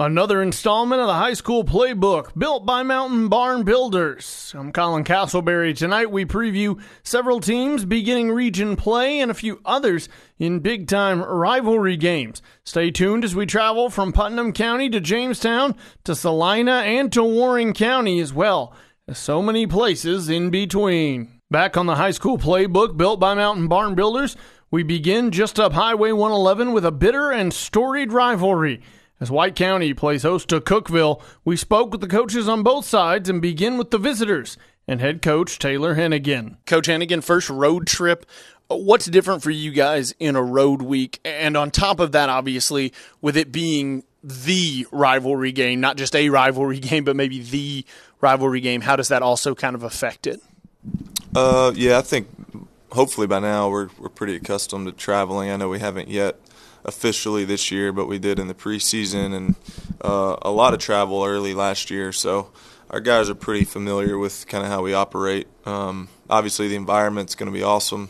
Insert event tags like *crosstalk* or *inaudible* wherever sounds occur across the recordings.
Another installment of the high school playbook built by Mountain Barn Builders. I'm Colin Castleberry. Tonight we preview several teams beginning region play and a few others in big time rivalry games. Stay tuned as we travel from Putnam County to Jamestown to Celina and to Warren County as well so many places in between. Back on the high school playbook built by Mountain Barn Builders, we begin just up Highway 111 with a bitter and storied rivalry. As White County plays host to Cookeville, we spoke with the coaches on both sides and begin with the visitors and head coach Taylor Hennigan. Coach Hennigan, first road trip. What's different for you guys in a road week? And on top of that, obviously, with it being the rivalry game, not just a rivalry *laughs* game, but maybe the rivalry game, how does that also kind of affect it? Uh, yeah, I think hopefully by now we're we're pretty accustomed to traveling. I know we haven't yet officially this year, but we did in the preseason and uh, a lot of travel early last year. So our guys are pretty familiar with kind of how we operate. Um, obviously, the environment's going to be awesome.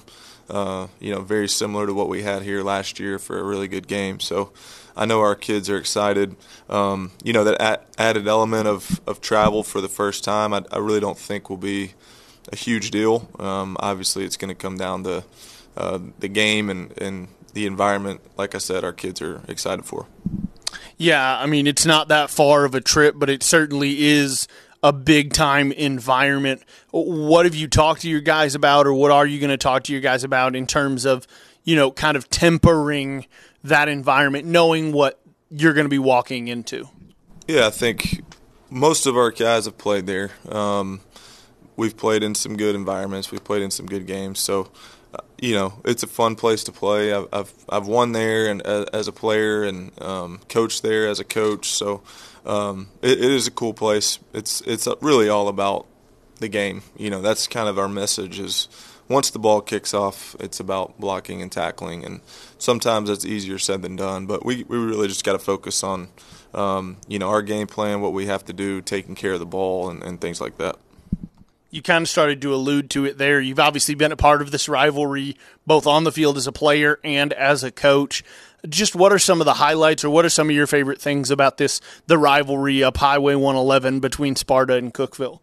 Uh, you know, very similar to what we had here last year for a really good game. So I know our kids are excited. Um, you know, that added element of, of travel for the first time, I, I really don't think will be a huge deal. Um, obviously, it's going to come down to uh, the game and, and the environment, like I said, our kids are excited for. Yeah, I mean, it's not that far of a trip, but it certainly is a big time environment. What have you talked to your guys about, or what are you going to talk to your guys about in terms of, you know, kind of tempering that environment, knowing what you're going to be walking into? Yeah, I think most of our guys have played there. Um, we've played in some good environments. We've played in some good games. So you know, it's a fun place to play. I've I've, I've won there and uh, as a player and um, coached there as a coach. So um, it, it is a cool place. It's it's really all about the game. You know, that's kind of our message. Is once the ball kicks off, it's about blocking and tackling, and sometimes it's easier said than done. But we we really just got to focus on. Um, you know our game plan, what we have to do, taking care of the ball, and, and things like that you kind of started to allude to it there. You've obviously been a part of this rivalry, both on the field as a player and as a coach. Just what are some of the highlights, or what are some of your favorite things about this the rivalry up Highway 111 between Sparta and Cookeville?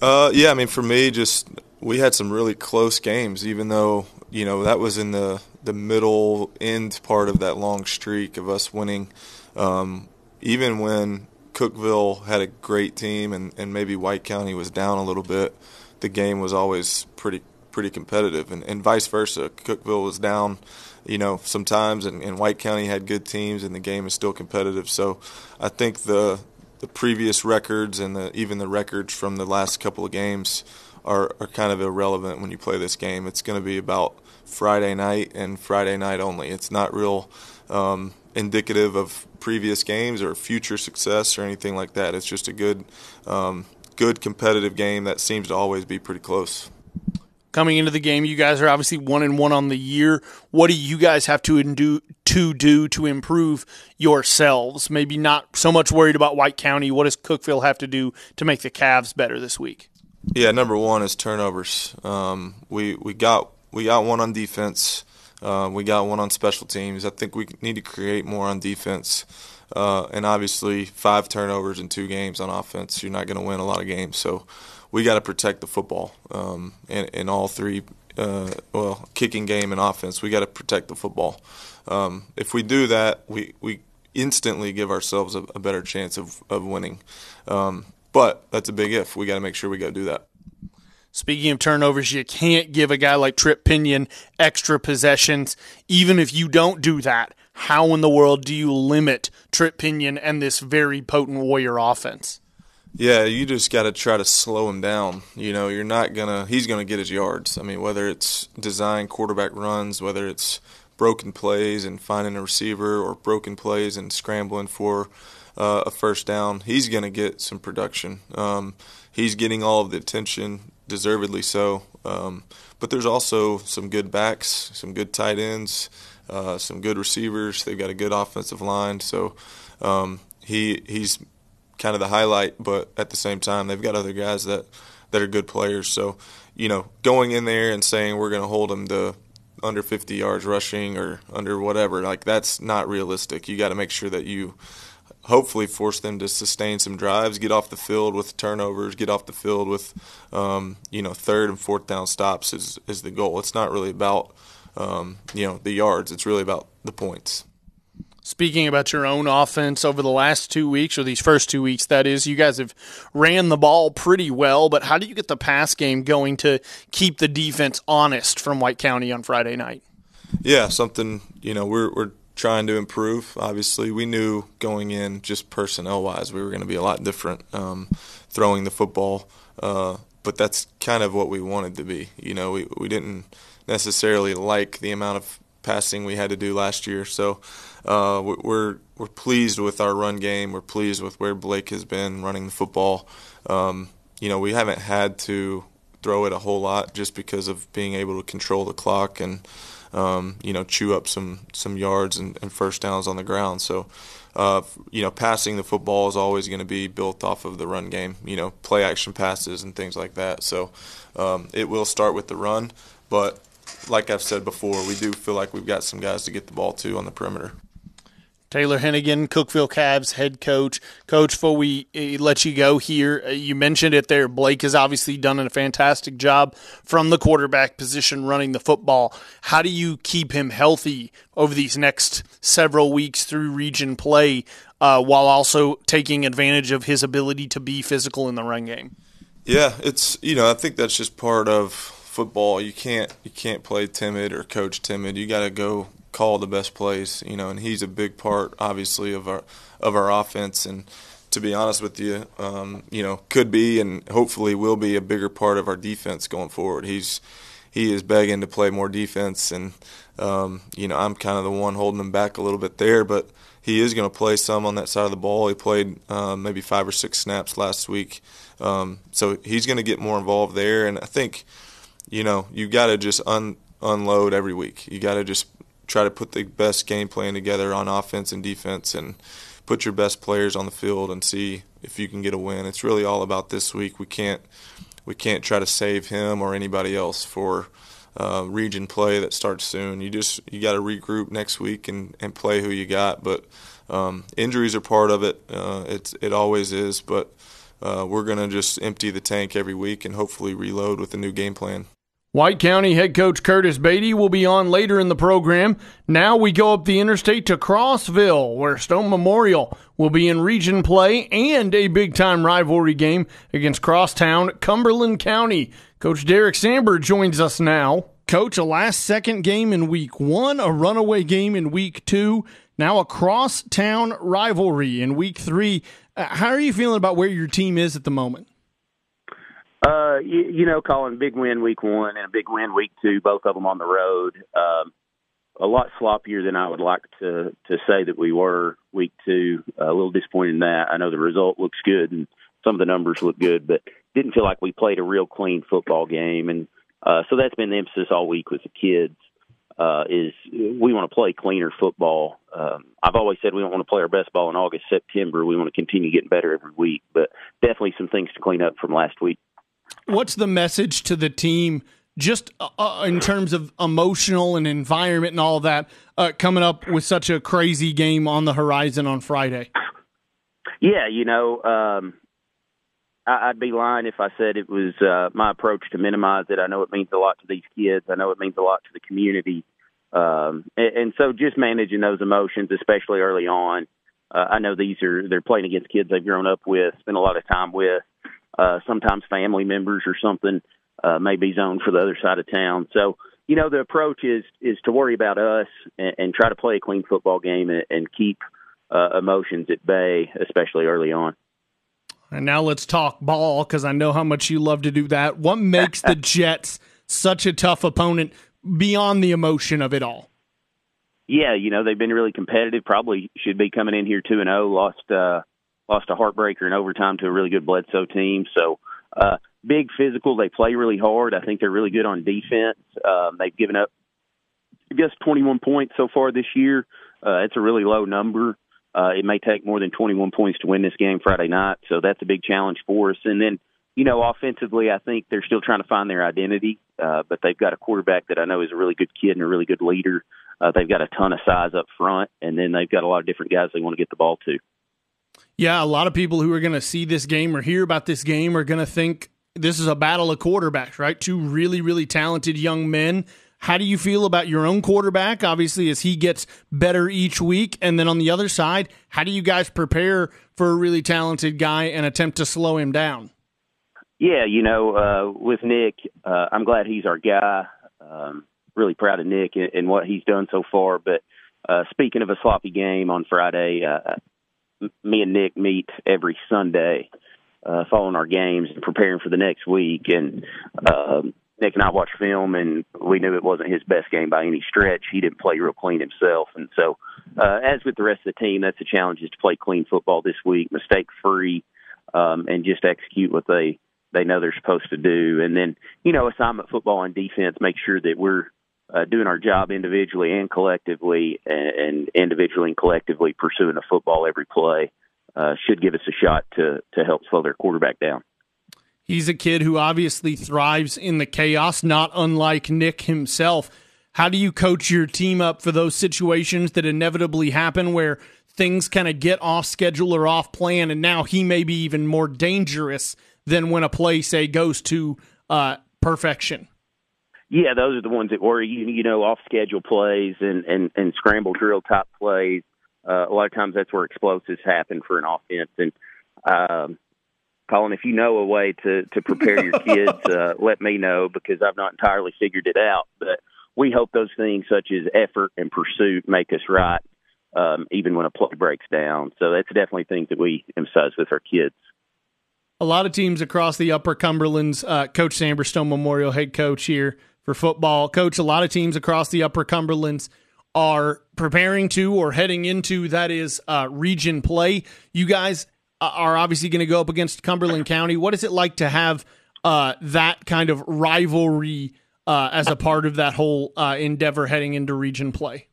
Uh, yeah, I mean, for me, just we had some really close games, even though you know that was in the the middle end part of that long streak of us winning. Um, even when Cookeville had a great team and, and maybe White County was down a little bit, the game was always pretty pretty competitive and, and vice versa. Cookeville was down, you know, sometimes and, and White County had good teams and the game is still competitive. So I think the the previous records and the, even the records from the last couple of games are, are kind of irrelevant when you play this game. It's going to be about Friday night and Friday night only. It's not real um, indicative of previous games or future success or anything like that. It's just a good, um, good competitive game that seems to always be pretty close. Coming into the game, you guys are obviously one and one on the year. What do you guys have to do to do to improve yourselves? Maybe not so much worried about White County. What does Cookeville have to do to make the Cavs better this week? Yeah, number one is turnovers. Um, we we got we got one on defense. Uh, we got one on special teams. I think we need to create more on defense. Uh, and obviously, five turnovers in two games on offense, you're not going to win a lot of games. So we got to protect the football um, in, in all three. Uh, well, kicking game and offense, we got to protect the football. Um, if we do that, we we instantly give ourselves a, a better chance of of winning. Um, but that's a big if. We got to make sure we go do that. Speaking of turnovers, you can't give a guy like Trip Pinion extra possessions. Even if you don't do that, how in the world do you limit Trip Pinion and this very potent Warrior offense? Yeah, you just got to try to slow him down. You know, you're not gonna. He's gonna get his yards. I mean, whether it's design quarterback runs, whether it's broken plays and finding a receiver, or broken plays and scrambling for uh, a first down, he's gonna get some production. Um, he's getting all of the attention deservedly so. Um, but there's also some good backs, some good tight ends, uh, some good receivers. They've got a good offensive line, so um, he he's kind of the highlight. But at the same time, they've got other guys that that are good players. So you know, going in there and saying we're going to hold them to under 50 yards rushing or under whatever, like that's not realistic. You got to make sure that you hopefully force them to sustain some drives, get off the field with turnovers, get off the field with um, you know third and fourth down stops is is the goal. It's not really about um, you know the yards. It's really about the points. Speaking about your own offense over the last two weeks, or these first two weeks, that is, you guys have ran the ball pretty well, but how do you get the pass game going to keep the defense honest from White County on Friday night? Yeah, something, you know, we're, we're trying to improve. Obviously, we knew going in, just personnel wise, we were going to be a lot different um, throwing the football, uh, but that's kind of what we wanted to be. You know, we, we didn't necessarily like the amount of passing we had to do last year. So uh, we're we're pleased with our run game. We're pleased with where Blake has been running the football. Um, you know, we haven't had to throw it a whole lot just because of being able to control the clock and um, you know chew up some some yards and, and first downs on the ground. So. Uh, you know, passing the football is always going to be built off of the run game. You know, play action passes and things like that. So um, it will start with the run, but like I've said before, we do feel like we've got some guys to get the ball to on the perimeter. Taylor Hennigan, Cookeville Cavs head coach. Coach, before we eh, let you go here, eh, you mentioned it there. Blake has obviously done a fantastic job from the quarterback position running the football. How do you keep him healthy over these next several weeks through region play uh, while also taking advantage of his ability to be physical in the run game? Yeah, it's, you know, I think that's just part of football. You can't you can't play timid or coach timid. You got to go call the best plays, you know, and he's a big part, obviously, of our of our offense. And to be honest with you, um, you know, could be and hopefully will be a bigger part of our defense going forward. He's he is begging to play more defense, and um, you know, I'm kind of the one holding him back a little bit there, but he is going to play some on that side of the ball. He played uh, maybe five or six snaps last week, um, so he's going to get more involved there. And I think, you know, you got to just un- unload every week. You got to just try to put the best game plan together on offense and defense and put your best players on the field and see if you can get a win. It's really all about this week. We can't we can't try to save him or anybody else for uh, region play that starts soon. You just you got to regroup next week and, and play who you got. But um, injuries are part of it. Uh, it's it always is. But uh, we're gonna just empty the tank every week and hopefully reload with a new game plan. White County head coach Curtis Beaty will be on later in the program. Now we go up the interstate to Crossville, where Stone Memorial will be in region play and a big time rivalry game against Crosstown, Cumberland County. Coach Derik Samber joins us now. Coach, a last second game in week one, a runaway game in week two, now a crosstown rivalry in week three. Uh, how are you feeling about where your team is at the moment? Uh, you, you know, calling big win week one and a big win week two, both of them on the road. Um, a lot sloppier than I would like to to say that we were week two. Uh, a little disappointed in that. I know the result looks good and some of the numbers look good, but didn't feel like we played a real clean football game. And uh, so that's been the emphasis all week with the kids. Uh, is we want to play cleaner football. Um, I've always said we don't want to play our best ball in August, September. We want to continue getting better every week, but definitely some things to clean up from last week what's the message to the team just uh, uh, in terms of emotional and environment and all that uh, coming up with such a crazy game on the horizon on Friday? Yeah, you know, um, I, I'd be lying if I said it was uh, my approach to minimize it. I know it means a lot to these kids. I know it means a lot to the community. Um, and, and so just managing those emotions, especially early on. Uh, I know these are they're playing against kids they've grown up with, spent a lot of time with uh, sometimes family members or something uh, may be zoned for the other side of town. So, you know, the approach is is to worry about us and, and try to play a clean football game and, and keep uh, emotions at bay, especially early on. And now let's talk ball because I know how much you love to do that. What makes the *laughs* Jets such a tough opponent beyond the emotion of it all? Yeah, you know they've been really competitive. Probably should be coming in here two and zero. Oh, lost uh, lost a heartbreaker in overtime to a really good Bledsoe team. So uh, big physical. They play really hard. I think they're really good on defense. Um, they've given up, I guess, 21 points so far this year. Uh, it's a really low number. Uh, it may take more than 21 points to win this game Friday night, so that's a big challenge for us. And then, you know, offensively, I think they're still trying to find their identity, uh, but they've got a quarterback that I know is a really good kid and a really good leader. Uh, they've got a ton of size up front, and then they've got a lot of different guys they want to get the ball to. Yeah, a lot of people who are going to see this game or hear about this game are going to think this is a battle of quarterbacks, right? Two really, really talented young men. How do you feel about your own quarterback? Obviously, as he gets better each week. And then on the other side, how do you guys prepare for a really talented guy and attempt to slow him down? Yeah, you know, uh, with Nick, uh, I'm glad he's our guy. Um, really proud of Nick and, and what he's done so far. But uh, speaking of a sloppy game on Friday, uh, me and Nick meet every Sunday, uh, following our games and preparing for the next week. And um, Nick and I watched film, and we knew it wasn't his best game by any stretch. He didn't play real clean himself, and so uh, as with the rest of the team, that's the challenge: is to play clean football this week, mistake free, um, and just execute what they they know they're supposed to do. And then, you know, assignment football and defense, make sure that we're uh, doing our job individually and collectively, and, and individually and collectively pursuing the football every play uh, should give us a shot to to help slow their quarterback down. He's a kid who obviously thrives in the chaos, not unlike Nick himself. How do you coach your team up for those situations that inevitably happen where things kind of get off schedule or off plan, and now he may be even more dangerous than when a play, say, goes to uh, perfection? Yeah, those are the ones that worry you. You know, off schedule plays and and and scramble drill type plays. Uh, a lot of times that's where explosives happen for an offense. And um, Colin, if you know a way to to prepare your kids, *laughs* uh, let me know because I've not entirely figured it out. But we hope those things such as effort and pursuit make us right, um, even when a play breaks down. So that's definitely things that we emphasize with our kids. A lot of teams across the Upper Cumberlands, uh, Coach Samber Stone Memorial head coach here for football. Coach, a lot of teams across the Upper Cumberlands are preparing to or heading into that is uh, region play. You guys are obviously going to go up against Cumberland County. What is it like to have uh, that kind of rivalry uh, as a part of that whole uh, endeavor heading into region play?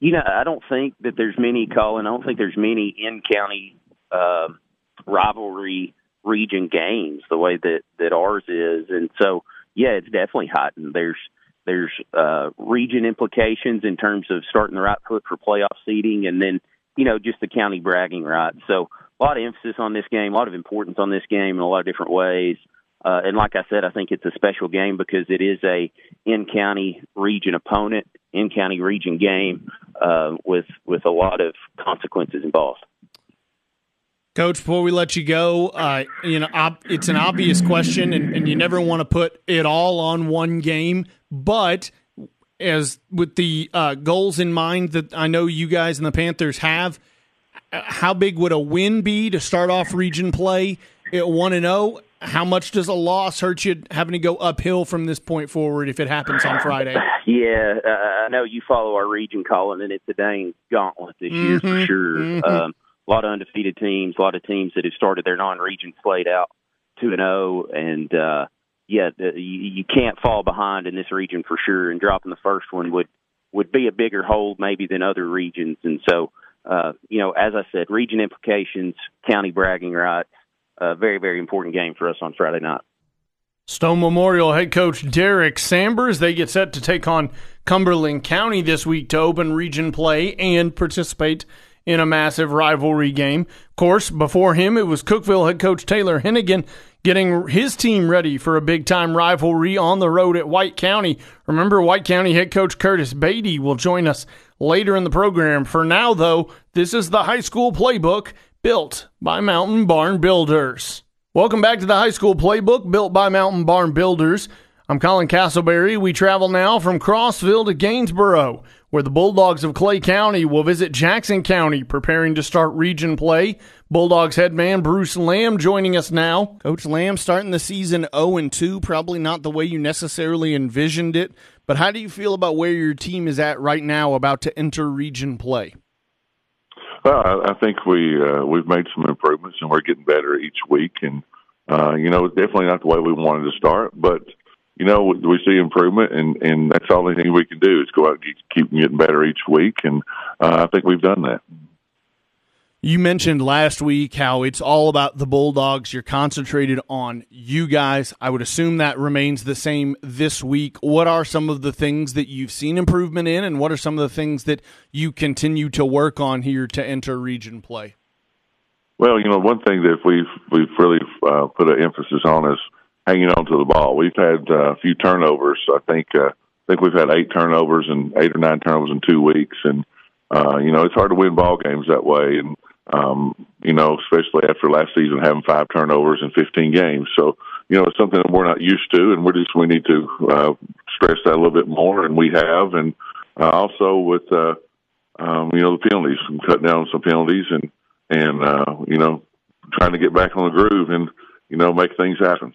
You know, I don't think that there's many, Colin. I don't think there's many in county um, rivalry region games the way that that ours is, and so yeah, it's definitely heightened. There's there's uh, region implications in terms of starting the right foot for playoff seeding, and then you know just the county bragging rights. So a lot of emphasis on this game, a lot of importance on this game in a lot of different ways. Uh, and like I said, I think it's a special game because it is a in county region opponent, in county region game uh, with with a lot of consequences involved. Coach, before we let you go, uh, you know ob- it's an obvious question, and, and you never want to put it all on one game. But as with the uh, goals in mind that I know you guys and the Panthers have, how big would a win be to start off region play at one and zero? Oh? How much does a loss hurt you having to go uphill from this point forward if it happens on Friday? Yeah, uh, I know you follow our region, Colin, and it's a dang gauntlet this year mm-hmm, for sure. Mm-hmm. Um, a lot of undefeated teams, a lot of teams that have started their non-region slate out two and zero, oh, and uh, yeah, the, you, can't fall behind in this region for sure. And dropping the first one would would be a bigger hold maybe than other regions. And so, uh, you know, as I said, region implications, county bragging rights, a very very important game for us on Friday night. Stone Memorial head coach Derik Sambers. They get set to take on Cumberland County this week to open region play and participate in a massive rivalry game. Of course, before him, it was Cookeville head coach Taylor Hennigan getting his team ready for a big time rivalry on the road at White County. Remember, White County head coach Curtis Beaty will join us later in the program. For now, though, this is the high school playbook built by Mountain Barn Builders. Welcome back to the high school playbook built by Mountain Barn Builders. I'm Colin Castleberry. We travel now from Crossville to Gainsboro where the Bulldogs of Clay County will visit Jackson County, preparing to start region play. Bulldogs head man Bruce Lamb joining us now. Coach Lamb starting the season 0 and 2, probably not the way you necessarily envisioned it, but how do you feel about where your team is at right now, about to enter region play? Well, I think we uh, we've made some improvements and we're getting better each week, and uh, you know it's definitely not the way we wanted to start, but you know, we see improvement, and and that's all anything we can do is go out and keep getting better each week, and uh, I think we've done that. You mentioned last week how it's all about the Bulldogs. You're concentrated on you guys. I would assume that remains the same this week. What are some of the things that you've seen improvement in, and what are some of the things that you continue to work on here to enter region play? Well, you know, one thing that we've we've really uh, put an emphasis on is hanging on to the ball. We've had uh, a few turnovers. I think uh, I think we've had eight turnovers and eight or nine turnovers in two weeks, and uh, you know it's hard to win ball games that way. And um, you know, especially after last season having five turnovers in 15 games. So you know, it's something that we're not used to, and we're just we need to uh, stress that a little bit more, and we have, and uh, also with uh, um, you know the penalties, and cut down some penalties, and and uh, you know trying to get back on the groove and you know make things happen.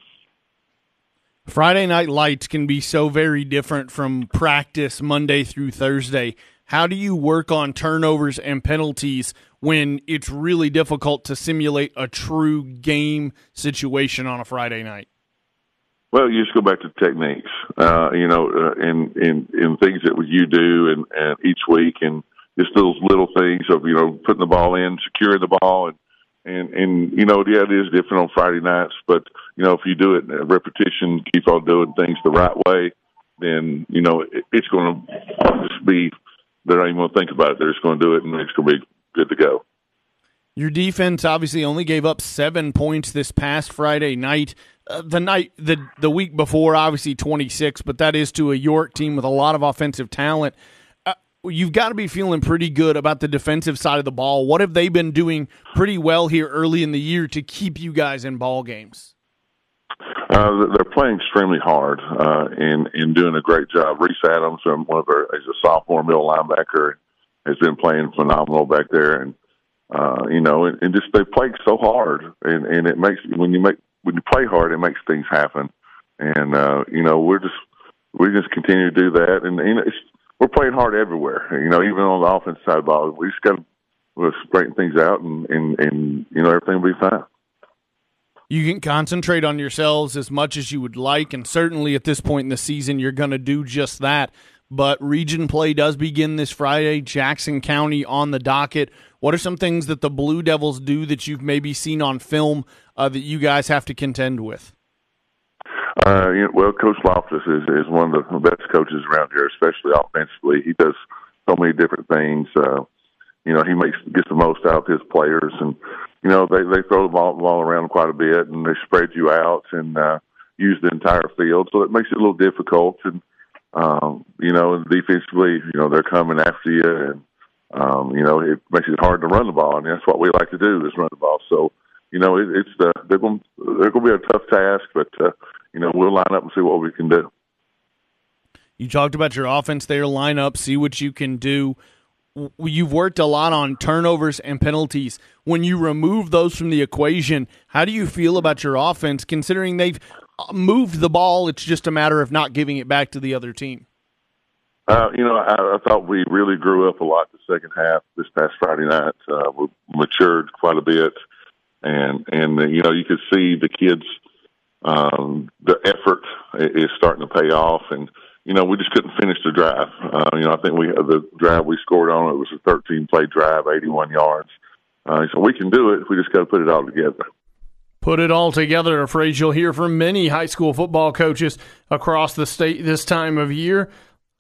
Friday night lights can be so very different from practice Monday through Thursday. How do you work on turnovers and penalties when it's really difficult to simulate a true game situation on a Friday night? Well, you just go back to techniques, uh, you know, uh, in, in, in things that you do and, and each week and just those little things of, you know, putting the ball in, securing the ball and, and, and, you know, yeah, it is different on Friday nights, but, you know, if you do it repetition, keep on doing things the right way, then, you know, it, it's going to just be, they're not even going to think about it. They're just going to do it and it's going to be good to go. Your defense obviously only gave up seven points this past Friday night. Uh, the night the the week before, obviously twenty six, but that is to a York team with a lot of offensive talent. You've got to be feeling pretty good about the defensive side of the ball. What have they been doing pretty well here early in the year to keep you guys in ball games? Uh, they're playing extremely hard uh, and and doing a great job. Reese Adams, um, one of our, is a sophomore middle linebacker, has been playing phenomenal back there, and uh, you know, and, and just they play so hard, and and it makes when you make when you play hard, it makes things happen, and uh, you know, we're just we just continue to do that, and know, it's, we're playing hard everywhere. You know, even on the offense side of the ball, we just got to straighten things out, and and and you know, everything will be fine you can concentrate on yourselves as much as you would like, and certainly at this point in the season, you're going to do just that but region play does begin this Friday. Jackson County on the docket. What are some things that the Blue Devils do that you've maybe seen on film uh, that you guys have to contend with? Uh, you know, well, Coach Loftus is, is one of the best coaches around here, especially offensively. He does so many different things. Uh, you know, he makes gets the most out of his players, and you know they they throw the ball, ball around quite a bit, and they spread you out and uh, use the entire field, so it makes it a little difficult. And um, you know, defensively, you know, they're coming after you, and um, you know, it makes it hard to run the ball, and that's what we like to do is run the ball. So, you know, it, it's the they're going they're going to be a tough task, but uh, you know, we'll line up and see what we can do. You talked about your offense there, line up, see what you can do. You've worked a lot on turnovers and penalties. When you remove those from the equation, how do you feel about your offense, considering they've moved the ball. It's just a matter of not giving it back to the other team. Uh, you know, I, I thought we really grew up a lot the second half this past Friday night. Uh, we matured quite a bit, and and uh, you know you could see the kids. Um, the effort is starting to pay off, and you know we just couldn't finish the drive. Uh, you know, I think we the drive we scored on it was a 13 play drive, 81 yards. Uh, so we can do it. We just got to put it all together. Put it all together, a phrase you'll hear from many high school football coaches across the state this time of year.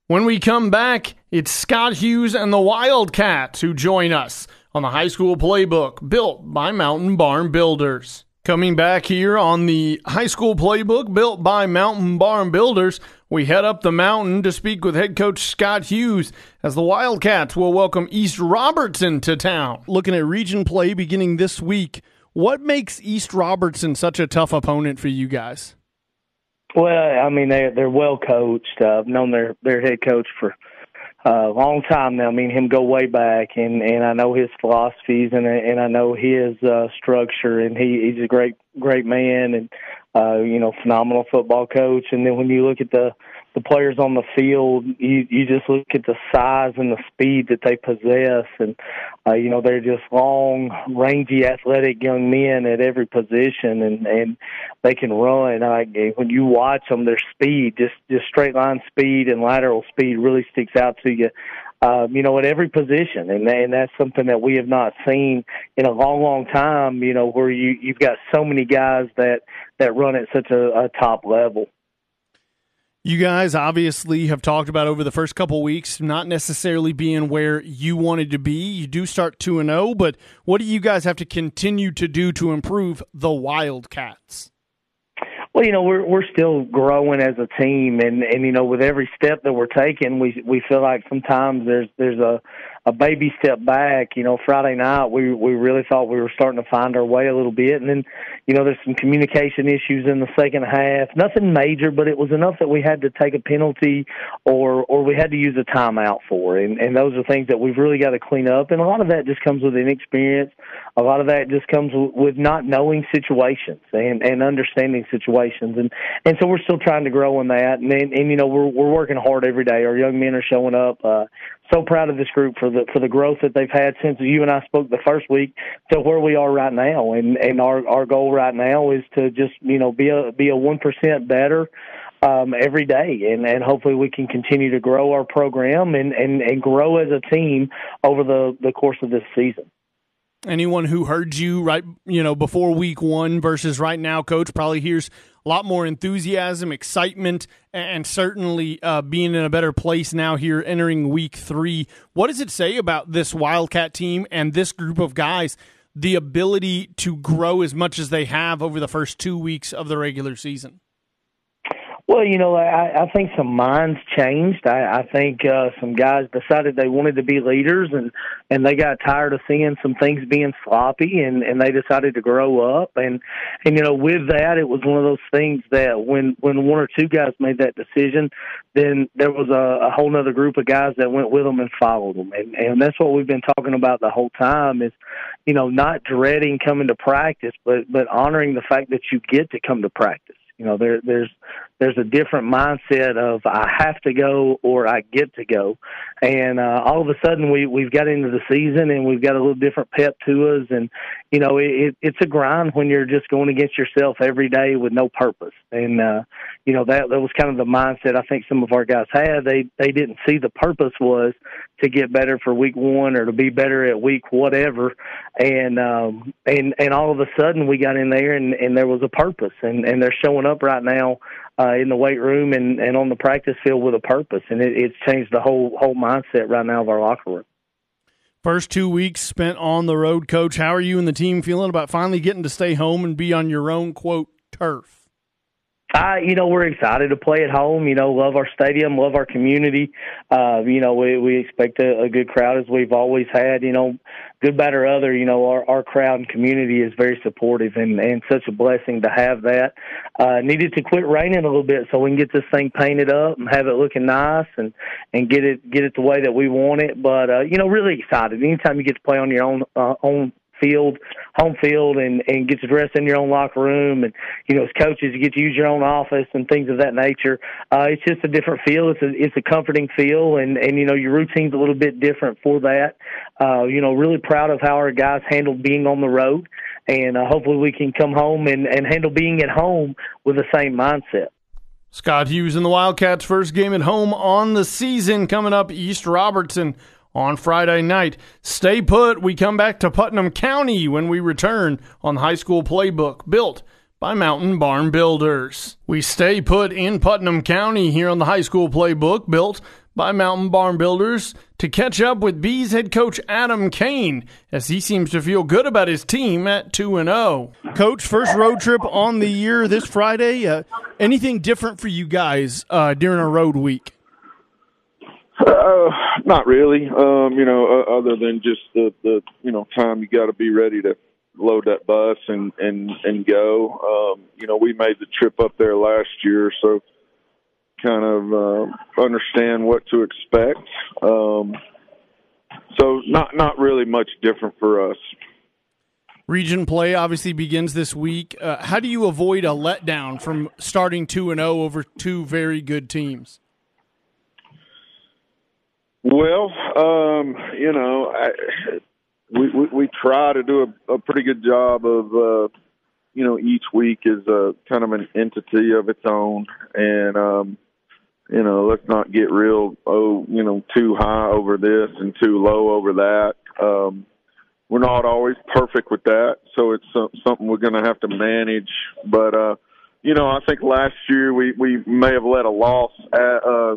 When we come back, it's Scott Hughes and the Wildcats who join us on the high school playbook built by Mountain Barn Builders. Coming back here on the high school playbook built by Mountain Barn Builders, we head up the mountain to speak with head coach Scott Hughes as the Wildcats will welcome East Robertson to town. Looking at region play beginning this week. What makes East Robertson such a tough opponent for you guys? Well, I mean they're they're well coached. I've known their their head coach for a long time now. I mean him go way back, and and I know his philosophies, and and I know his uh, structure, and he he's a great great man, and uh, you know phenomenal football coach. And then when you look at the the players on the field, you you just look at the size and the speed that they possess, and uh, you know they're just long, rangy, athletic young men at every position, and and they can run. I, when you watch them, their speed, just just straight line speed and lateral speed, really sticks out to you. Um, you know, at every position, and and that's something that we have not seen in a long, long time. You know, where you you've got so many guys that that run at such a, a top level. You guys obviously have talked about over the first couple weeks not necessarily being where you wanted to be. You do start 2 and 0, but what do you guys have to continue to do to improve the Wildcats? Well, you know, we're we're still growing as a team and and you know, with every step that we're taking, we we feel like sometimes there's there's a a baby step back. You know, Friday night we we really thought we were starting to find our way a little bit, and then you know there's some communication issues in the second half. Nothing major, but it was enough that we had to take a penalty or or we had to use a timeout for, and and those are things that we've really got to clean up. And a lot of that just comes with inexperience. A lot of that just comes with not knowing situations and and understanding situations, and and so we're still trying to grow in that. And and, and you know we're we're working hard every day. Our young men are showing up. Uh, so proud of this group for the for the growth that they've had since you and I spoke the first week to where we are right now. And and our our goal right now is to just you know be a be a one percent better um, every day, and and hopefully we can continue to grow our program and and and grow as a team over the the course of this season anyone who heard you right you know before week one versus right now coach probably hears a lot more enthusiasm excitement and certainly uh, being in a better place now here entering week three. What does it say about this wildcat team and this group of guys the ability to grow as much as they have over the first two weeks of the regular season well, you know, I, I think some minds changed. I, I think uh, some guys decided they wanted to be leaders, and and they got tired of seeing some things being sloppy, and and they decided to grow up. And and you know, with that, it was one of those things that when when one or two guys made that decision, then there was a, a whole other group of guys that went with them and followed them. And and that's what we've been talking about the whole time is, you know, not dreading coming to practice, but but honoring the fact that you get to come to practice. You know, there there's there's a different mindset of I have to go or I get to go, and uh, all of a sudden we we've got into the season and we've got a little different pep to us, and you know it, it's a grind when you're just going against yourself every day with no purpose, and uh, you know that that was kind of the mindset I think some of our guys had. They they didn't see the purpose was to get better for week one or to be better at week whatever, and um, and and all of a sudden we got in there and and there was a purpose, and and they're showing up right now uh, in the weight room and, and on the practice field with a purpose, and it, it's changed the whole whole mindset right now of our locker room. First two weeks spent on the road, coach. How are you and the team feeling about finally getting to stay home and be on your own quote turf? I, you know, we're excited to play at home. You know, love our stadium, love our community. Uh, you know, we we expect a, a good crowd as we've always had. You know, good, bad, or other. You know, our our crowd and community is very supportive, and and such a blessing to have that. Uh, needed to quit raining a little bit so we can get this thing painted up and have it looking nice and and get it get it the way that we want it. But uh, you know, really excited. Anytime you get to play on your own uh, own field, home field, and and get to dress in your own locker room, and you know, as coaches, you get to use your own office and things of that nature. Uh, it's just a different feel. It's a it's a comforting feel, and and you know, your routine's a little bit different for that. Uh, you know, really proud of how our guys handled being on the road, and uh, hopefully we can come home and and handle being at home with the same mindset. Scott Hughes in the Wildcats' first game at home on the season coming up. East Robertson on Friday night. Stay put. We come back to Putnam County when we return on the high school playbook built by Mountain Barn Builders. We stay put in Putnam County here on the high school playbook built by Mountain Barn Builders to catch up with Bees head coach Adam Kane as he seems to feel good about his team at 2 and 0. Coach, first road trip on the year this Friday. Uh, anything different for you guys uh, during a road week? Uh, not really. Um, you know, uh, other than just the the you know time you got to be ready to load that bus and and and go. Um, you know, we made the trip up there last year, so kind of uh, understand what to expect. Um, so not not really much different for us. Region play obviously begins this week. Uh, how do you avoid a letdown from starting two and zero oh over two very good teams? Well, um, you know, I, we, we we try to do a, a pretty good job of, uh, you know, each week is a kind of an entity of its own, and um, you know, let's not get real, oh, you know, too high over this and too low over that. Um, we're not always perfect with that, so it's something we're going to have to manage. But uh, you know, I think last year we we may have let a loss at, uh,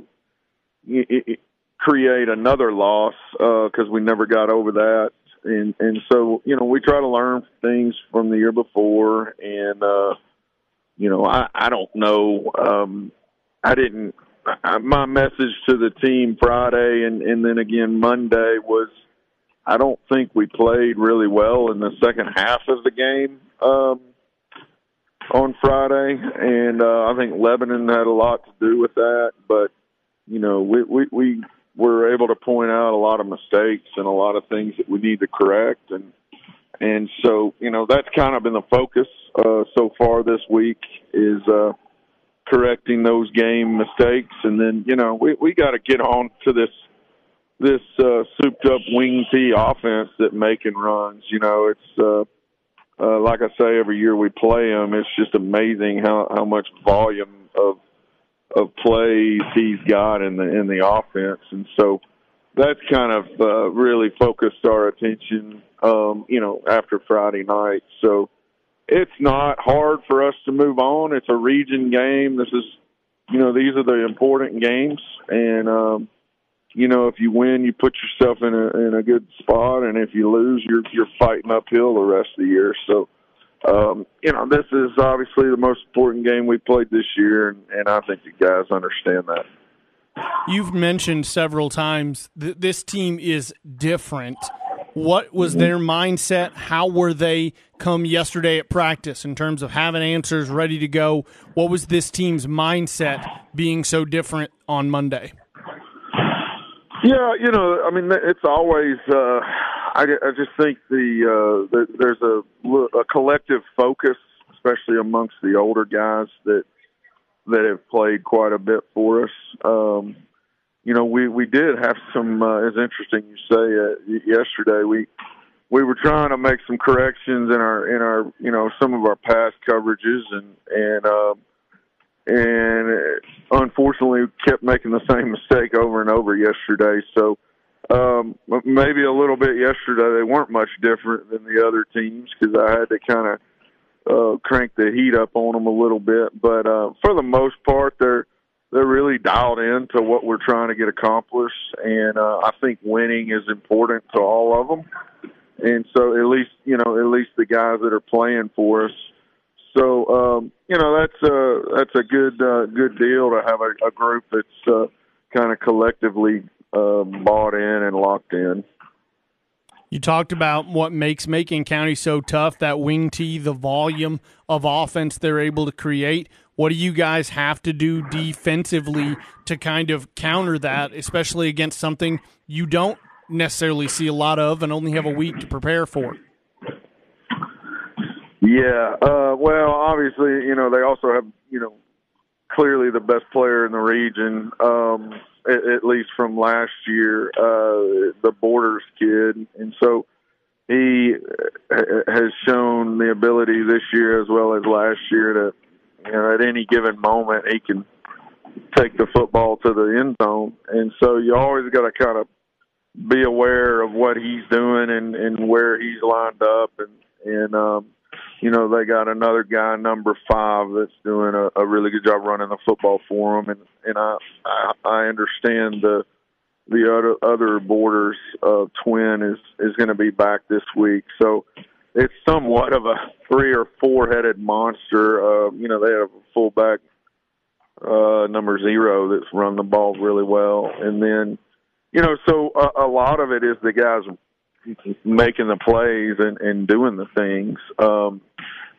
create another loss because uh, we never got over that, and and so you know we try to learn things from the year before, and uh, you know I I don't know um, I didn't I, my message to the team Friday and and then again Monday was I don't think we played really well in the second half of the game. Um, on Friday, and uh, I think Lebanon had a lot to do with that. But you know, we we we were able to point out a lot of mistakes and a lot of things that we need to correct, and and so you know that's kind of been the focus uh, so far this week is uh, correcting those game mistakes, and then you know we we got to get on to this this uh, souped up wing T offense that Macon runs. You know, it's uh, uh, like I say, every year we play him, it's just amazing how how much volume of of plays he's got in the in the offense, and so that's kind of uh, really focused our attention. Um, you know, after Friday night, so it's not hard for us to move on. It's a region game. This is, you know, these are the important games, and um, you know, if you win, you put yourself in a in a good spot, and if you lose, you're you're fighting uphill the rest of the year. So, um, you know, this is obviously the most important game we played this year, and, and I think the guys understand that. You've mentioned several times that this team is different. What was their mindset? How were they come yesterday at practice in terms of having answers ready to go? What was this team's mindset being so different on Monday? Yeah, you know, I mean, it's always. Uh, I, I just think the, uh, the there's a, a collective focus, especially amongst the older guys that that have played quite a bit for us. Um, you know, we we did have some. Uh, it's interesting you say uh, yesterday. We we were trying to make some corrections in our in our you know some of our past coverages and and. Um, and unfortunately kept making the same mistake over and over yesterday. So um, maybe a little bit yesterday they weren't much different than the other teams because I had to kind of uh, crank the heat up on them a little bit. But uh, for the most part, they're they're really dialed in to what we're trying to get accomplished, and uh, I think winning is important to all of them. And so, at least you know, at least the guys that are playing for us so um, you know that's a that's a good uh, good deal to have a, a group that's uh, kind of collectively uh, bought in and locked in. You talked about what makes Macon County so tough that wing T, the volume of offense they're able to create. What do you guys have to do defensively to kind of counter that, especially against something you don't necessarily see a lot of and only have a week to prepare for? Yeah, uh, well, obviously, you know, they also have, you know, clearly the best player in the region, um, at, at least from last year, uh, the Borders kid. And so he has shown the ability this year as well as last year to, you know, at any given moment, he can take the football to the end zone. And so you always got to kind of be aware of what he's doing and, and where he's lined up and, and, um, you know, they got another guy, number five, that's doing a, a really good job running the football for them, and and I I, I understand the the other other borders uh, twin is is going to be back this week, so it's somewhat of a three or four headed monster. Uh, you know, they have a fullback uh, number zero that's run the ball really well, and then you know, so a, a lot of it is the guys making the plays and, and doing the things. Um,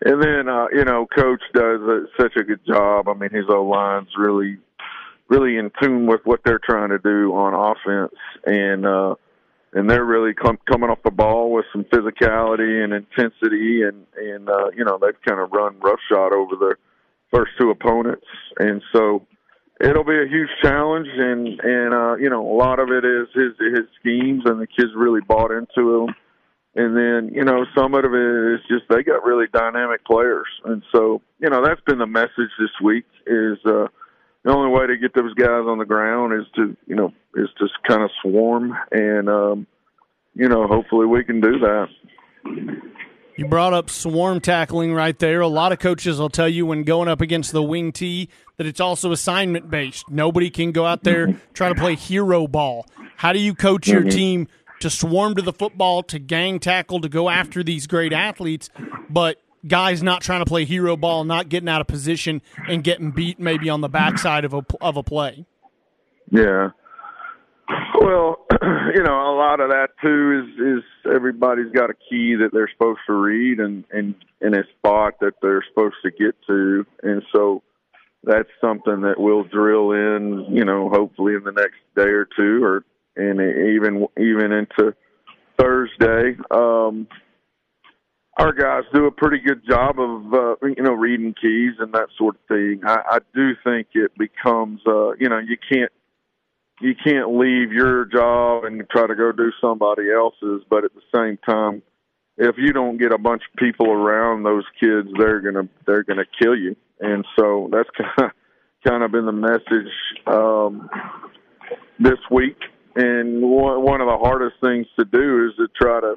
and then, uh, you know, coach does a, such a good job. I mean, his O line's really, really in tune with what they're trying to do on offense, and uh, and they're really com- coming off the ball with some physicality and intensity, and and uh, you know they've kind of run roughshod over the first two opponents, and so it'll be a huge challenge, and and uh, you know a lot of it is his his schemes, and the kids really bought into him. And then you know some of it is just they got really dynamic players, and so you know that's been the message this week is uh, the only way to get those guys on the ground is to you know is to kind of swarm, and um, you know hopefully we can do that. You brought up swarm tackling right there. A lot of coaches will tell you when going up against the wing T that it's also assignment based. Nobody can go out there try to play hero ball. How do you coach your team to swarm to the football, to gang tackle, to go after these great athletes, but guys not trying to play hero ball, not getting out of position and getting beat maybe on the backside of a of a play? Yeah. Well, *clears throat* you know, a lot of that too is is everybody's got a key that they're supposed to read and and in a spot that they're supposed to get to, and so that's something that we'll drill in. You know, hopefully in the next day or two, or and even even into Thursday. Um, our guys do a pretty good job of uh, you know reading keys and that sort of thing. I, I do think it becomes uh, you know you can't you can't leave your job and try to go do somebody else's, but at the same time, if you don't get a bunch of people around those kids, they're gonna they're gonna kill you. And so that's kind of kind of been the message um, this week. And one, one of the hardest things to do is to try to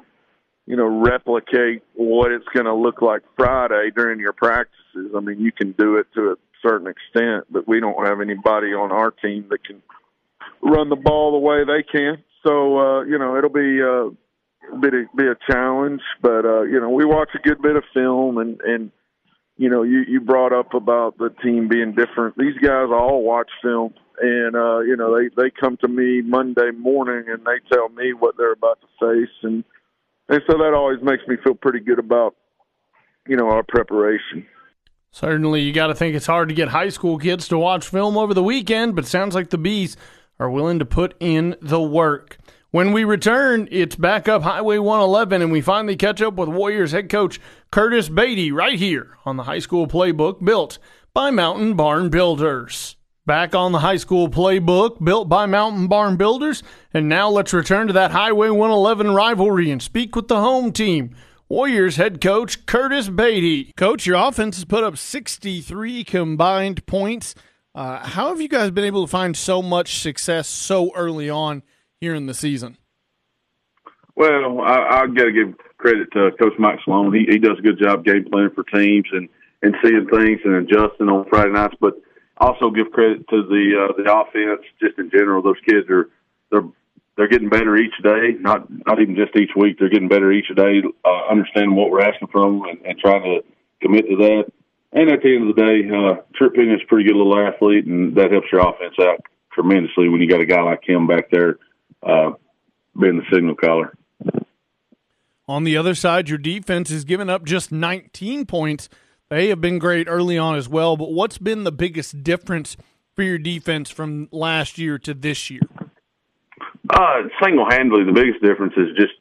you know replicate what it's going to look like Friday during your practices. I mean, you can do it to a certain extent, but we don't have anybody on our team that can run the ball the way they can. So uh, you know, it'll be uh, be a, be a challenge. But uh, you know, we watch a good bit of film, and and you know, you you brought up about the team being different. These guys all watch film, and uh, you know, they they come to me Monday morning and they tell me what they're about to face, and and so that always makes me feel pretty good about you know our preparation. Certainly, you got to think it's hard to get high school kids to watch film over the weekend, but sounds like the bees are willing to put in the work. When we return, it's back up Highway 111, and we finally catch up with Warriors head coach Curtis Beaty right here on the high school playbook built by Mountain Barn Builders. Back on the high school playbook built by Mountain Barn Builders, and now let's return to that Highway 111 rivalry and speak with the home team. Warriors head coach Curtis Beaty. Coach, your offense has put up 63 combined points uh, how have you guys been able to find so much success so early on here in the season? Well, I, got to give credit to Coach Mike Sloan. He, he does a good job game planning for teams and, and seeing things and adjusting on Friday nights. But also give credit to the uh, the offense just in general. Those kids are they're they're getting better each day. Not not even just each week. They're getting better each day. Uh, understanding what we're asking from them and, and trying to commit to that. And at the end of the day, uh, Trip is a pretty good little athlete, and that helps your offense out tremendously when you got a guy like him back there uh, being the signal caller. On the other side, your defense has given up just 19 points. They have been great early on as well, but what's been the biggest difference for your defense from last year to this year? Uh, single handedly, the biggest difference is just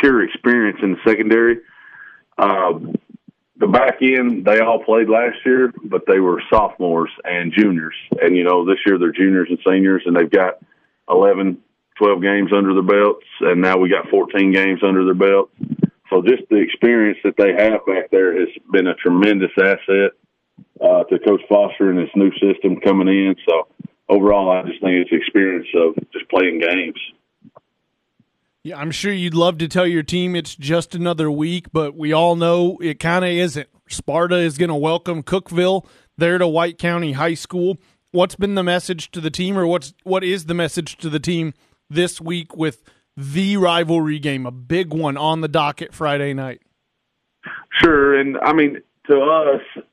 pure experience in the secondary. Uh, the back end, they all played last year, but they were sophomores and juniors. And, you know, this year they're juniors and seniors, and they've got 11, 12 games under their belts, and now we got 14 games under their belts. So just the experience that they have back there has been a tremendous asset uh, to Coach Foster and his new system coming in. So overall, I just think it's the experience of just playing games. Yeah, I'm sure you'd love to tell your team it's just another week, but we all know it kind of isn't. Sparta is going to welcome Cookeville there to White County High School. What's been the message to the team, or what's what is the message to the team this week with the rivalry game, a big one on the docket Friday night? Sure, and I mean to us,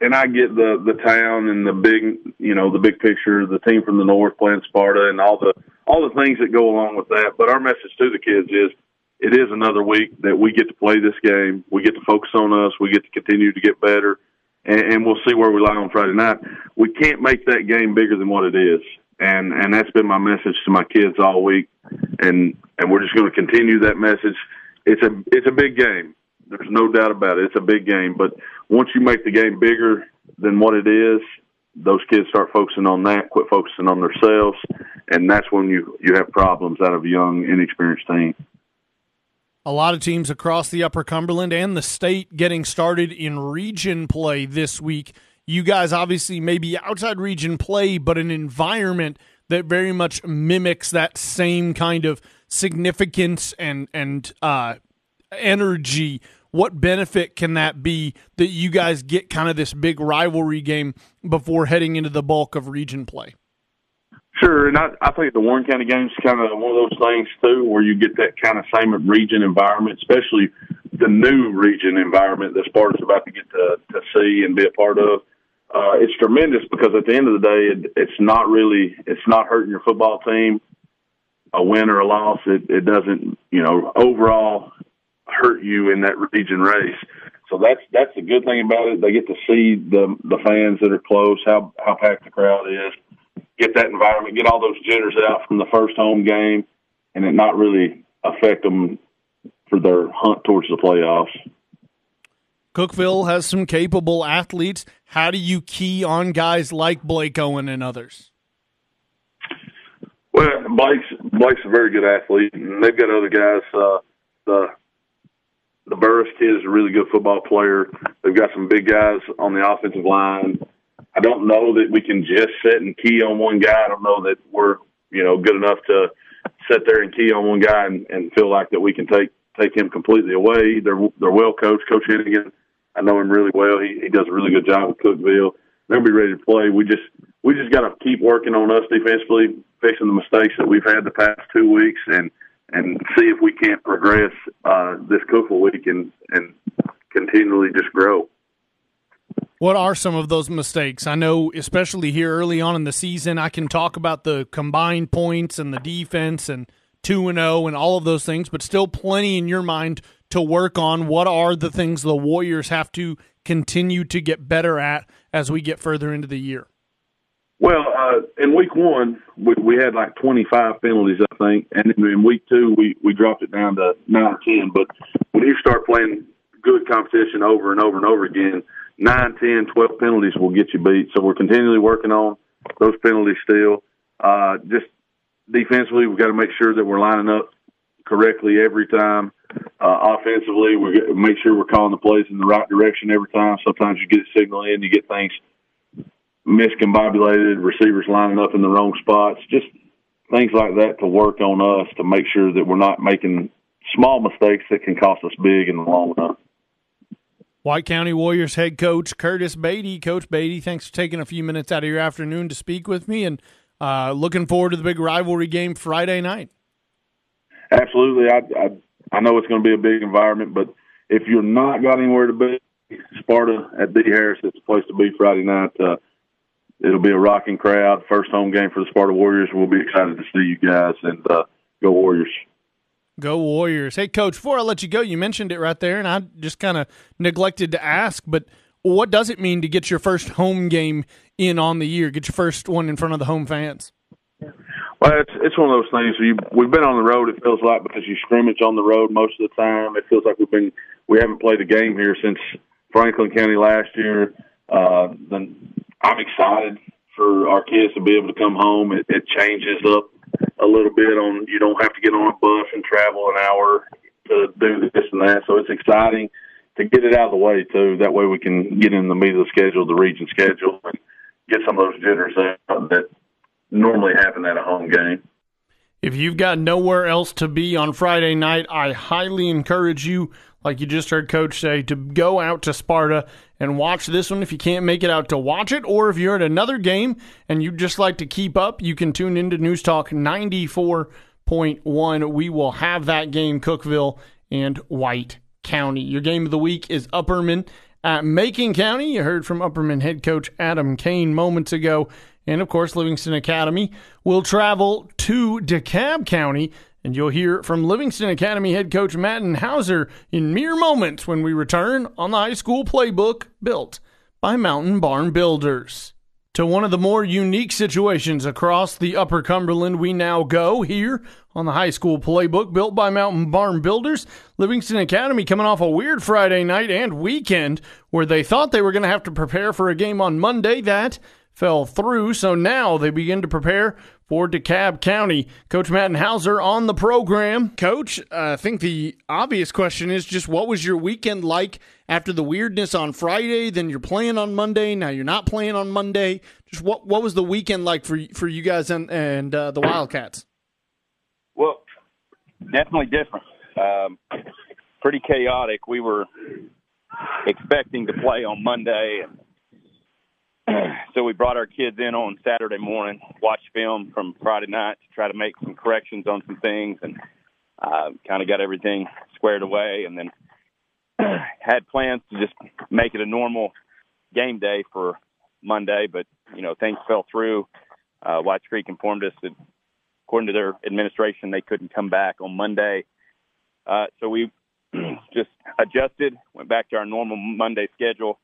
and I get the the town and the big, you know, the big picture, the team from the north playing Sparta, and all the all the things that go along with that. But our message to the kids is, it is another week that we get to play this game. We get to focus on us. We get to continue to get better, and, and we'll see where we lie on Friday night. We can't make that game bigger than what it is, and and that's been my message to my kids all week, and and we're just going to continue that message. It's a it's a big game. There's no doubt about it. It's a big game, but once you make the game bigger than what it is, those kids start focusing on that, quit focusing on themselves, and that's when you you have problems out of a young, inexperienced team. A lot of teams across the Upper Cumberland and the state getting started in region play this week. You guys obviously maybe outside region play, but an environment that very much mimics that same kind of significance and and uh, energy what benefit can that be that you guys get kind of this big rivalry game before heading into the bulk of region play? Sure, and I, I think the Warren County game's kind of one of those things too, where you get that kind of same region environment, especially the new region environment that Sparta's about to get to, to see and be a part of. Uh, it's tremendous because at the end of the day, it, it's not really, it's not hurting your football team, a win or a loss. It, it doesn't, you know, overall hurt you in that region race. So that's that's the good thing about it. They get to see the the fans that are close, how how packed the crowd is get that environment, get all those jitters out from the first home game, and it not really affect them for their hunt towards the playoffs. Cookeville has some capable athletes. How do you key on guys like Blake Owen and others? Well, Blake's Blake's a very good athlete, and they've got other guys. Uh, the the Burris kid is a really good football player. They've got some big guys on the offensive line. I don't know that we can just sit and key on one guy. I don't know that we're you know good enough to sit there and key on one guy and, and feel like that we can take take him completely away. They're they're well coached. Coach Hennigan, I know him really well. He he does a really good job with Cookeville. They'll be ready to play. We just we just got to keep working on us defensively, fixing the mistakes that we've had the past two weeks, and and see if we can't progress uh, this Cookeville week and and continually just grow. What are some of those mistakes? I know, especially here early on in the season, I can talk about the combined points and the defense and 2 and 0 and all of those things, but still plenty in your mind to work on. What are the things the Warriors have to continue to get better at as we get further into the year? Well, uh, in week one, we, we had like 25 penalties, I think. And in week two, we, we dropped it down to 9 or 10. But when you start playing good competition over and over and over again, nine, ten, twelve penalties will get you beat. So we're continually working on those penalties still. Uh, just defensively, we've got to make sure that we're lining up correctly every time. Uh, offensively, we make sure we're calling the plays in the right direction every time. Sometimes you get a signal in, you get things miscombobulated, receivers lining up in the wrong spots, just things like that to work on us to make sure that we're not making small mistakes that can cost us big in the long run. White County Warriors head coach Curtis Beaty. Coach Beaty, thanks for taking a few minutes out of your afternoon to speak with me, and uh, looking forward to the big rivalry game Friday night. Absolutely, I, I I know it's going to be a big environment, but if you're not got anywhere to be, Sparta at D Harris is the place to be Friday night. Uh, it'll be a rocking crowd. First home game for the Sparta Warriors. We'll be excited to see you guys and uh, go Warriors. Go Warriors. Hey, coach, before I let you go, you mentioned it right there, and I just kind of neglected to ask, but what does it mean to get your first home game in on the year? Get your first one in front of the home fans? Well, it's it's one of those things. We we've been on the road. It feels like because you scrimmage on the road most of the time. It feels like we've been we haven't played a game here since Franklin County last year. Uh, then I'm excited for our kids to be able to come home. It, it changes up a little bit on you don't have to get on a bus and travel an hour to do this and that. So it's exciting to get it out of the way too. That way we can get in the meat of the schedule, the region schedule, and get some of those jitters out that normally happen at a home game. If you've got nowhere else to be on Friday night, I highly encourage you, like you just heard Coach say, to go out to Sparta and watch this one if you can't make it out to watch it, or if you're at another game and you'd just like to keep up, you can tune into News Talk 94.1. We will have that game, Cookeville and White County. Your game of the week is Upperman at Macon County. You heard from Upperman head coach Adam Kane moments ago. And of course, Livingston Academy will travel to DeKalb County and you'll hear from Livingston Academy head coach Matt Hauser in mere moments when we return on the high school playbook built by Mountain Barn Builders. To one of the more unique situations across the Upper Cumberland, we now go here on the high school playbook built by Mountain Barn Builders. Livingston Academy coming off a weird Friday night and weekend where they thought they were going to have to prepare for a game on Monday. That fell through, so now they begin to prepare for DeKalb County. Coach Matt Hauser on the program. Coach, uh, I think the obvious question is just what was your weekend like after the weirdness on Friday? Then you're playing on Monday. Now you're not playing on Monday. Just what what was the weekend like for for you guys and and uh, the Wildcats? Well, definitely different. Um, pretty chaotic. We were expecting to play on Monday, and *clears throat* so we brought our kids in on Saturday morning, watched film from Friday night to try to make some corrections on some things, and uh, kind of got everything squared away, and then *clears throat* had plans to just make it a normal game day for Monday, but you know things fell through. Uh, Whites Creek informed us that, according to their administration, they couldn't come back on Monday. Uh, so we *clears throat* just adjusted, went back to our normal Monday schedule,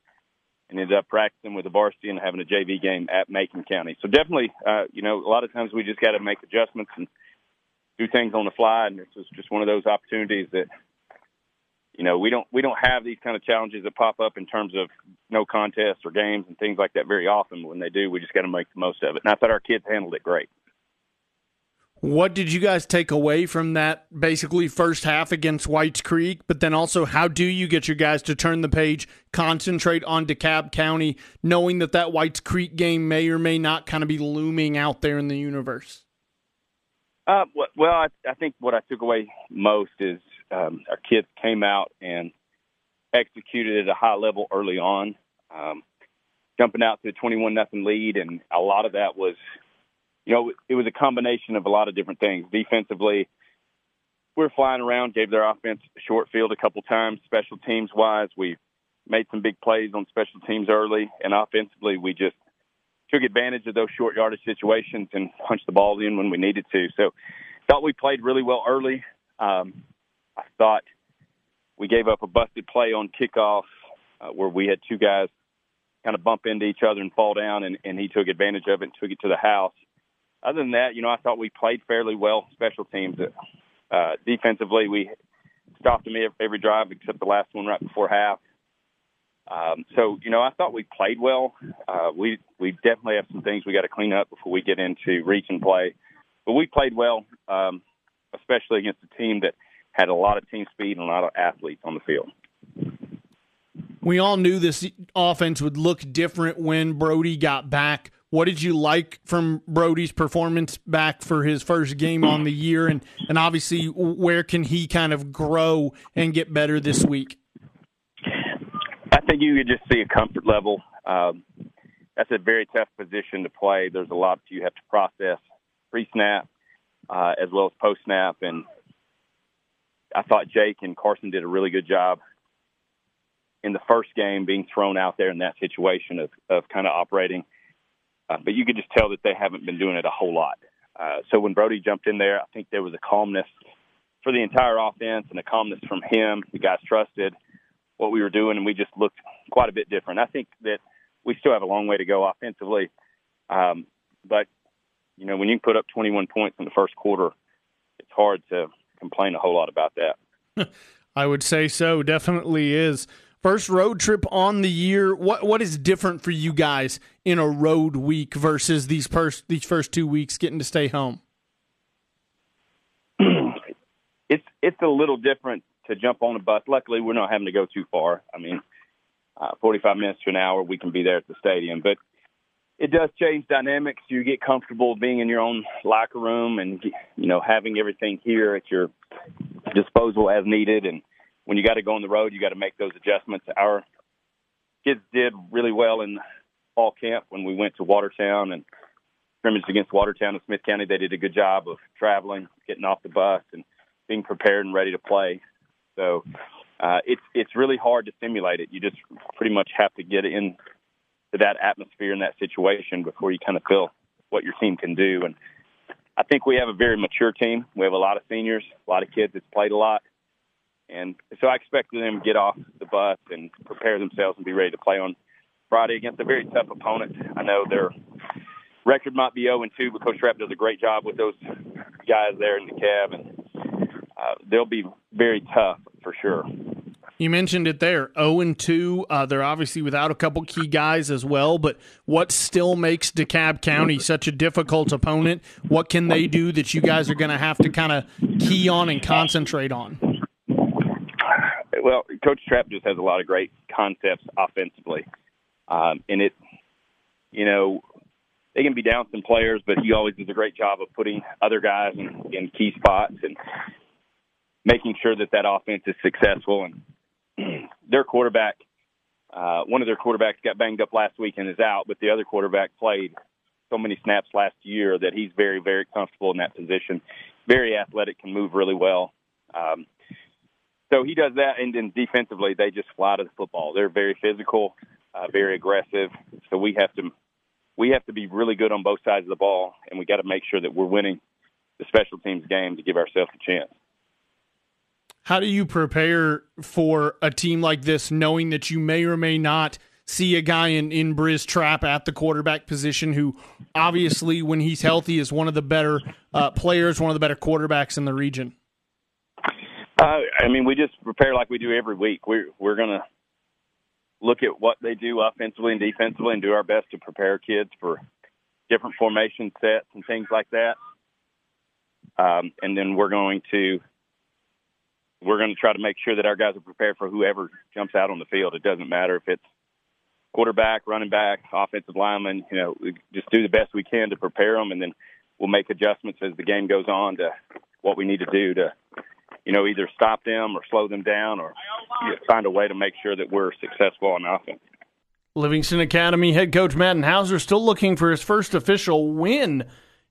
and ended up practicing with the varsity and having a JV game at Macon County. So definitely, uh, you know, a lot of times we just got to make adjustments and do things on the fly, and this was just one of those opportunities that you know we don't we don't have these kind of challenges that pop up in terms of no contests or games and things like that very often. When they do, we just got to make the most of it. And I thought our kids handled it great. What did you guys take away from that basically first half against Whites Creek? But then also, how do you get your guys to turn the page, concentrate on DeKalb County, knowing that that Whites Creek game may or may not kind of be looming out there in the universe? Uh, well, I, I think what I took away most is um, our kids came out and executed at a high level early on, um, jumping out to a 21 nothing lead, and a lot of that was you know, it was a combination of a lot of different things. Defensively, we are flying around, gave their offense short field a couple times. Special teams wise, we made some big plays on special teams early, and offensively, we just took advantage of those short yardage situations and punched the ball in when we needed to. So, thought we played really well early. Um, I thought we gave up a busted play on kickoff uh, where we had two guys kind of bump into each other and fall down, and, and he took advantage of it and took it to the house other than that, you know, I thought we played fairly well special teams. Uh, defensively, we stopped them every drive except the last one right before half. Um, so, you know, I thought we played well. Uh, we we definitely have some things we got to clean up before we get into region play. But we played well, um, especially against a team that had a lot of team speed and a lot of athletes on the field. We all knew this offense would look different when Brody got back. What did you like from Brody's performance back for his first game on the year, and and obviously where can he kind of grow and get better this week? I think you could just see a comfort level. Um, that's a very tough position to play. There's a lot you have to process pre-snap uh, as well as post-snap, and I thought Jake and Carson did a really good job in the first game being thrown out there in that situation of, of kind of operating – uh, but you could just tell that they haven't been doing it a whole lot. Uh, so when Brody jumped in there, I think there was a calmness for the entire offense and a calmness from him. The guys trusted what we were doing, and we just looked quite a bit different. I think that we still have a long way to go offensively, um, but you know when you put up 21 points in the first quarter, it's hard to complain a whole lot about that. *laughs* I would say so. Definitely is. First road trip on the year. What what is different for you guys in a road week versus these first these first two weeks getting to stay home? *clears throat* it's it's a little different to jump on a bus. Luckily, we're not having to go too far. I mean, uh, 45 minutes to an hour, we can be there at the stadium. But it does change dynamics. You get comfortable being in your own locker room and you know having everything here at your disposal as needed and when you got to go on the road, you got to make those adjustments. Our kids did really well in fall camp when we went to Watertown and scrimmaged against Watertown and Smith County. They did a good job of traveling, getting off the bus, and being prepared and ready to play. So uh, it's it's really hard to simulate it. You just pretty much have to get in to that atmosphere and that situation before you kind of feel what your team can do. And I think we have a very mature team. We have a lot of seniors, a lot of kids that's played a lot. And so I expect them to get off the bus and prepare themselves and be ready to play on Friday against a very tough opponent. I know their record might be 0 and 2, but Coach Trapp does a great job with those guys there in DeKalb, and uh, they'll be very tough for sure. You mentioned it there, 0 and 2. Uh, they're obviously without a couple key guys as well, but what still makes DeKalb County such a difficult opponent? What can they do that you guys are going to have to kind of key on and concentrate on? Well, Coach Trapp just has a lot of great concepts offensively, um, and it, you know, they can be down some players, but he always does a great job of putting other guys in, in key spots. And making sure that that offense is successful. And *clears throat* their quarterback, uh, one of their quarterbacks got banged up last week and is out, but the other quarterback played so many snaps last year that he's very, very comfortable in that position. Very athletic, can move really well. Um, so he does that, and then defensively, they just fly to the football. They're very physical, uh, very aggressive. So we have to we have to be really good on both sides of the ball, and we got to make sure that we're winning the special teams game to give ourselves a chance. How do you prepare for a team like this, knowing that you may or may not see a guy in, in Briz Trap at the quarterback position who, obviously, when he's healthy, is one of the better uh, players, one of the better quarterbacks in the region? Uh, I mean, we just prepare like we do every week. We're we're gonna look at what they do offensively and defensively, and do our best to prepare kids for different formation sets and things like that. Um, and then we're going to we're going to try to make sure that our guys are prepared for whoever jumps out on the field. It doesn't matter if it's quarterback, running back, offensive lineman. You know, we just do the best we can to prepare them, and then we'll make adjustments as the game goes on to what we need to do to, you know, either stop them or slow them down or you know, find a way to make sure that we're successful on offense. Livingston Academy head coach Matt Hauser still looking for his first official win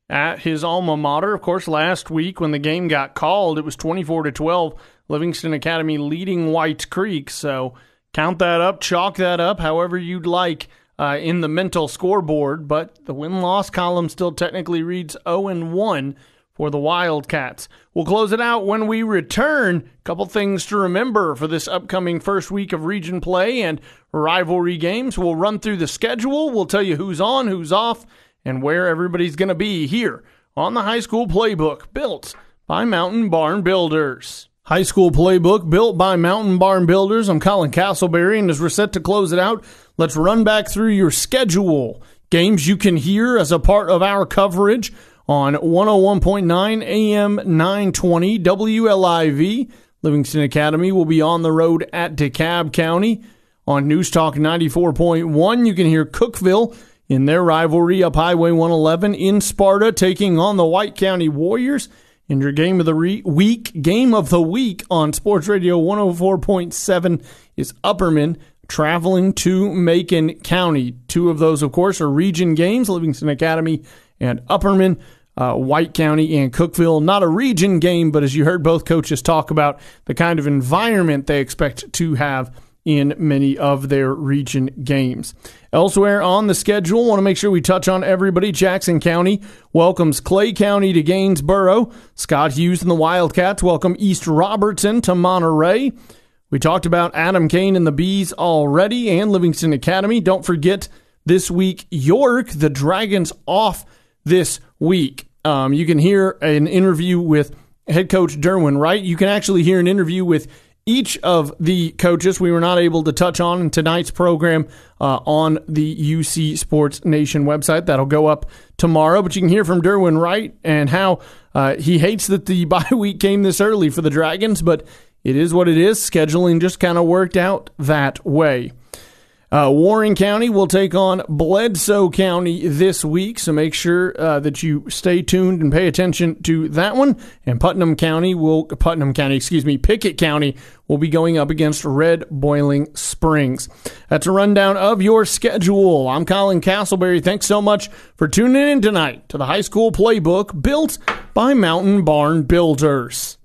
at his alma mater. Of course, last week when the game got called, it was 24 to 12, Livingston Academy leading White Creek. So count that up, chalk that up, however you'd like uh, in the mental scoreboard. But the win loss column still technically reads 0 and 1 for the Wildcats. We'll close it out when we return. Couple things to remember for this upcoming first week of region play and rivalry games. We'll run through the schedule. We'll tell you who's on, who's off, and where everybody's going to be here on the high school playbook built by Mountain Barn Builders. High school playbook built by Mountain Barn Builders. I'm Colin Castleberry, and as we're set to close it out, let's run back through your schedule. Games you can hear as a part of our coverage on 101.9 AM 920 WLIV. Livingston Academy will be on the road at DeKalb County. On News Talk 94.1, you can hear Cookeville in their rivalry up Highway 111 in Sparta, taking on the White County Warriors. In your game of the re- week, game of the week on Sports Radio 104.7 is Upperman traveling to Macon County. Two of those, of course, are region games Livingston Academy and Upperman. Uh, White County and Cookeville. Not a region game, but as you heard both coaches talk about the kind of environment they expect to have in many of their region games. Elsewhere on the schedule, want to make sure we touch on everybody. Jackson County welcomes Clay County to Gainsboro. Scott Hughes and the Wildcats welcome East Robertson to Monterey. We talked about Adam Kane and the Bees already and Livingston Academy. Don't forget this week, York, the Dragons off this week. Um, you can hear an interview with head coach Derwin Wright. You can actually hear an interview with each of the coaches we were not able to touch on in tonight's program uh, on the UC Sports Nation website. That'll go up tomorrow. But you can hear from Derwin Wright and how uh, he hates that the *laughs* bye week came this early for the Dragons, but it is what it is. Scheduling just kind of worked out that way. Uh, Warren County will take on Bledsoe County this week, so make sure uh, that you stay tuned and pay attention to that one. And Putnam County will Putnam County, excuse me, Pickett County will be going up against Red Boiling Springs. That's a rundown of your schedule. I'm Colin Castleberry. Thanks so much for tuning in tonight to the high school playbook built by Mountain Barn Builders.